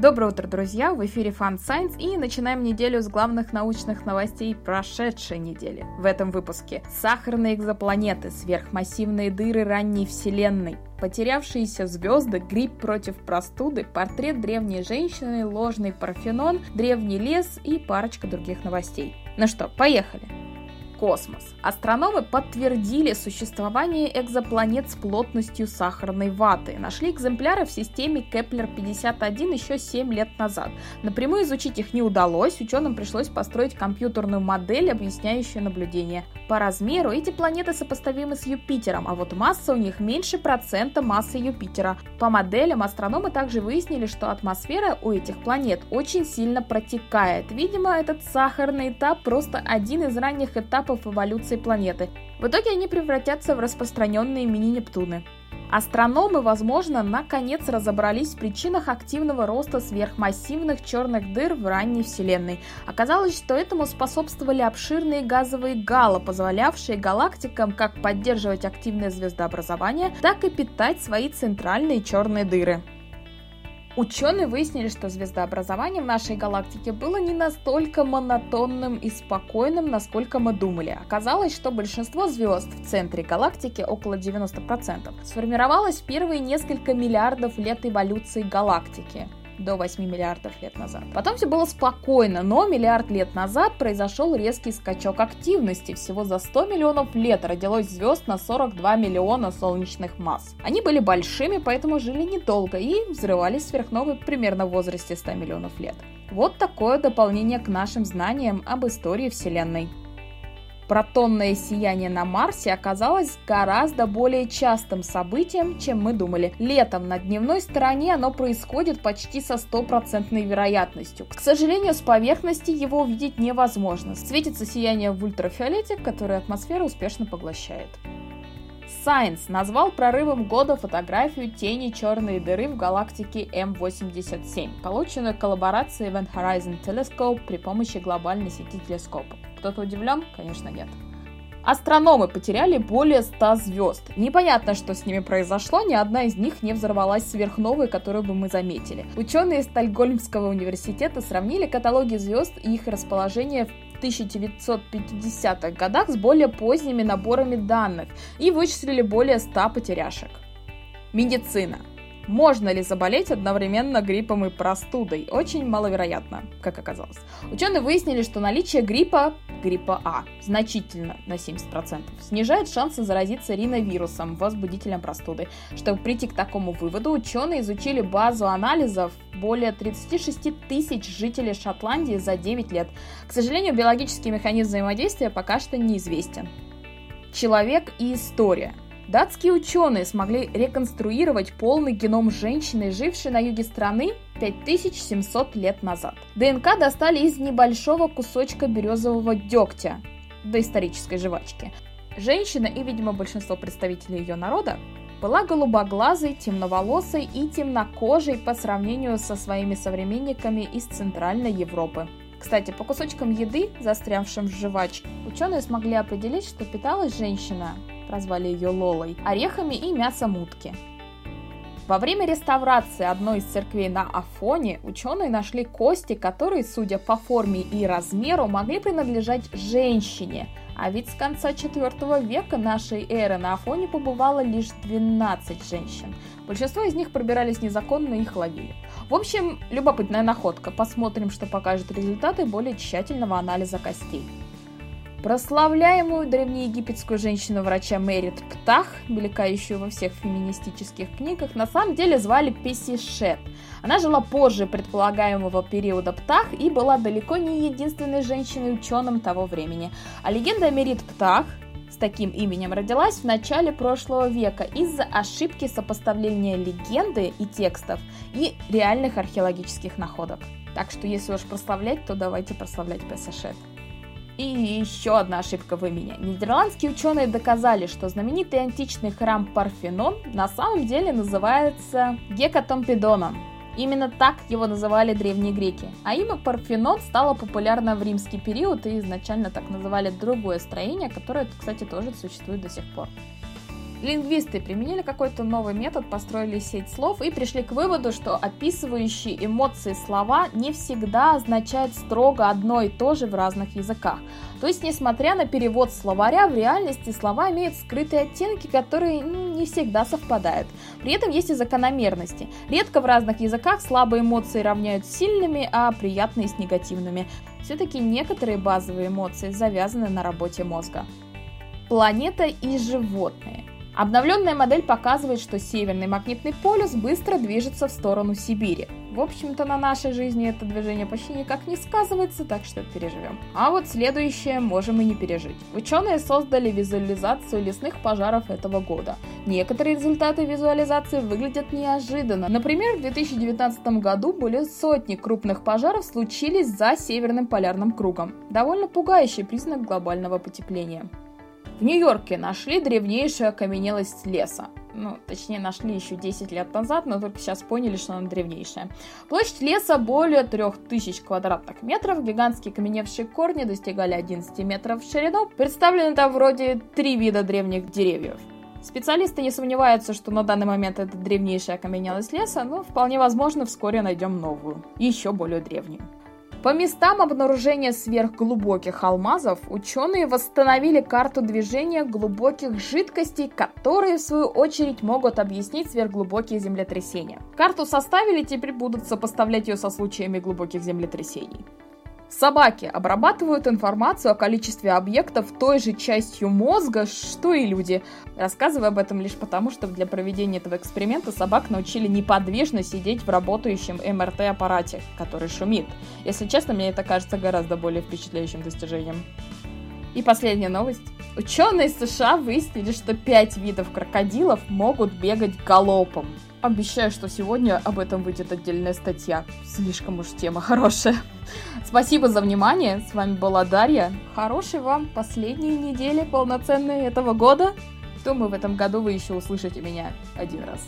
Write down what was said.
Доброе утро, друзья! В эфире Fun Science и начинаем неделю с главных научных новостей прошедшей недели. В этом выпуске сахарные экзопланеты, сверхмассивные дыры ранней Вселенной, потерявшиеся звезды, грипп против простуды, портрет древней женщины, ложный парфенон, древний лес и парочка других новостей. Ну что, поехали! Космос. Астрономы подтвердили существование экзопланет с плотностью сахарной ваты. Нашли экземпляры в системе Кеплер-51 еще 7 лет назад. Напрямую изучить их не удалось, ученым пришлось построить компьютерную модель, объясняющую наблюдение. По размеру эти планеты сопоставимы с Юпитером, а вот масса у них меньше процента массы Юпитера. По моделям астрономы также выяснили, что атмосфера у этих планет очень сильно протекает. Видимо, этот сахарный этап просто один из ранних этапов этапов эволюции планеты. В итоге они превратятся в распространенные мини-Нептуны. Астрономы, возможно, наконец разобрались в причинах активного роста сверхмассивных черных дыр в ранней Вселенной. Оказалось, что этому способствовали обширные газовые гало, позволявшие галактикам как поддерживать активное звездообразование, так и питать свои центральные черные дыры. Ученые выяснили, что звездообразование в нашей галактике было не настолько монотонным и спокойным, насколько мы думали. Оказалось, что большинство звезд в центре галактики, около 90%, сформировалось в первые несколько миллиардов лет эволюции галактики до 8 миллиардов лет назад. Потом все было спокойно, но миллиард лет назад произошел резкий скачок активности. Всего за 100 миллионов лет родилось звезд на 42 миллиона солнечных масс. Они были большими, поэтому жили недолго и взрывались сверхновые примерно в возрасте 100 миллионов лет. Вот такое дополнение к нашим знаниям об истории Вселенной протонное сияние на Марсе оказалось гораздо более частым событием, чем мы думали. Летом на дневной стороне оно происходит почти со стопроцентной вероятностью. К сожалению, с поверхности его увидеть невозможно. Светится сияние в ультрафиолете, которое атмосфера успешно поглощает. Science назвал прорывом года фотографию тени черной дыры в галактике М87, полученную коллаборацией Event Horizon Telescope при помощи глобальной сети телескопов. Кто-то удивлен? Конечно, нет. Астрономы потеряли более 100 звезд. Непонятно, что с ними произошло, ни одна из них не взорвалась сверхновой, которую бы мы заметили. Ученые из Стокгольмского университета сравнили каталоги звезд и их расположение в 1950-х годах с более поздними наборами данных и вычислили более 100 потеряшек. Медицина. Можно ли заболеть одновременно гриппом и простудой? Очень маловероятно, как оказалось. Ученые выяснили, что наличие гриппа, гриппа А, значительно на 70%, снижает шансы заразиться риновирусом, возбудителем простуды. Чтобы прийти к такому выводу, ученые изучили базу анализов более 36 тысяч жителей Шотландии за 9 лет. К сожалению, биологический механизм взаимодействия пока что неизвестен. Человек и история – Датские ученые смогли реконструировать полный геном женщины, жившей на юге страны 5700 лет назад. ДНК достали из небольшого кусочка березового дегтя доисторической жвачки. Женщина и, видимо, большинство представителей ее народа была голубоглазой, темноволосой и темнокожей по сравнению со своими современниками из Центральной Европы. Кстати, по кусочкам еды, застрявшим в жвачке, ученые смогли определить, что питалась женщина прозвали ее Лолой, орехами и мясом утки. Во время реставрации одной из церквей на Афоне ученые нашли кости, которые, судя по форме и размеру, могли принадлежать женщине. А ведь с конца IV века нашей эры на Афоне побывало лишь 12 женщин. Большинство из них пробирались незаконно и их ловили. В общем, любопытная находка. Посмотрим, что покажут результаты более тщательного анализа костей. Прославляемую древнеегипетскую женщину-врача Мэрит Птах, мелькающую во всех феминистических книгах, на самом деле звали Песишет. Она жила позже предполагаемого периода Птах и была далеко не единственной женщиной-ученым того времени. А легенда о Мерит Птах с таким именем родилась в начале прошлого века из-за ошибки сопоставления легенды и текстов и реальных археологических находок. Так что если уж прославлять, то давайте прославлять Песишет. И еще одна ошибка в имени. Нидерландские ученые доказали, что знаменитый античный храм Парфенон на самом деле называется Гекатомпедоном. Именно так его называли древние греки. А имя Парфенон стало популярно в римский период и изначально так называли другое строение, которое, кстати, тоже существует до сих пор. Лингвисты применили какой-то новый метод, построили сеть слов и пришли к выводу, что описывающие эмоции слова не всегда означают строго одно и то же в разных языках. То есть, несмотря на перевод словаря, в реальности слова имеют скрытые оттенки, которые ну, не всегда совпадают. При этом есть и закономерности. Редко в разных языках слабые эмоции равняют сильными, а приятные с негативными. Все-таки некоторые базовые эмоции завязаны на работе мозга. Планета и животные. Обновленная модель показывает, что северный магнитный полюс быстро движется в сторону Сибири. В общем-то, на нашей жизни это движение почти никак не сказывается, так что переживем. А вот следующее можем и не пережить. Ученые создали визуализацию лесных пожаров этого года. Некоторые результаты визуализации выглядят неожиданно. Например, в 2019 году более сотни крупных пожаров случились за Северным полярным кругом. Довольно пугающий признак глобального потепления. В Нью-Йорке нашли древнейшую окаменелость леса. Ну, точнее, нашли еще 10 лет назад, но только сейчас поняли, что она древнейшая. Площадь леса более 3000 квадратных метров, гигантские каменевшие корни достигали 11 метров в ширину. Представлены там вроде три вида древних деревьев. Специалисты не сомневаются, что на данный момент это древнейшая окаменелость леса, но вполне возможно вскоре найдем новую, еще более древнюю. По местам обнаружения сверхглубоких алмазов ученые восстановили карту движения глубоких жидкостей, которые в свою очередь могут объяснить сверхглубокие землетрясения. Карту составили, теперь будут сопоставлять ее со случаями глубоких землетрясений. Собаки обрабатывают информацию о количестве объектов той же частью мозга, что и люди. Рассказываю об этом лишь потому, что для проведения этого эксперимента собак научили неподвижно сидеть в работающем МРТ-аппарате, который шумит. Если честно, мне это кажется гораздо более впечатляющим достижением. И последняя новость. Ученые США выяснили, что пять видов крокодилов могут бегать галопом. Обещаю, что сегодня об этом выйдет отдельная статья. Слишком уж тема хорошая. Спасибо за внимание. С вами была Дарья. Хорошей вам последней недели полноценной этого года. Думаю, в этом году вы еще услышите меня один раз.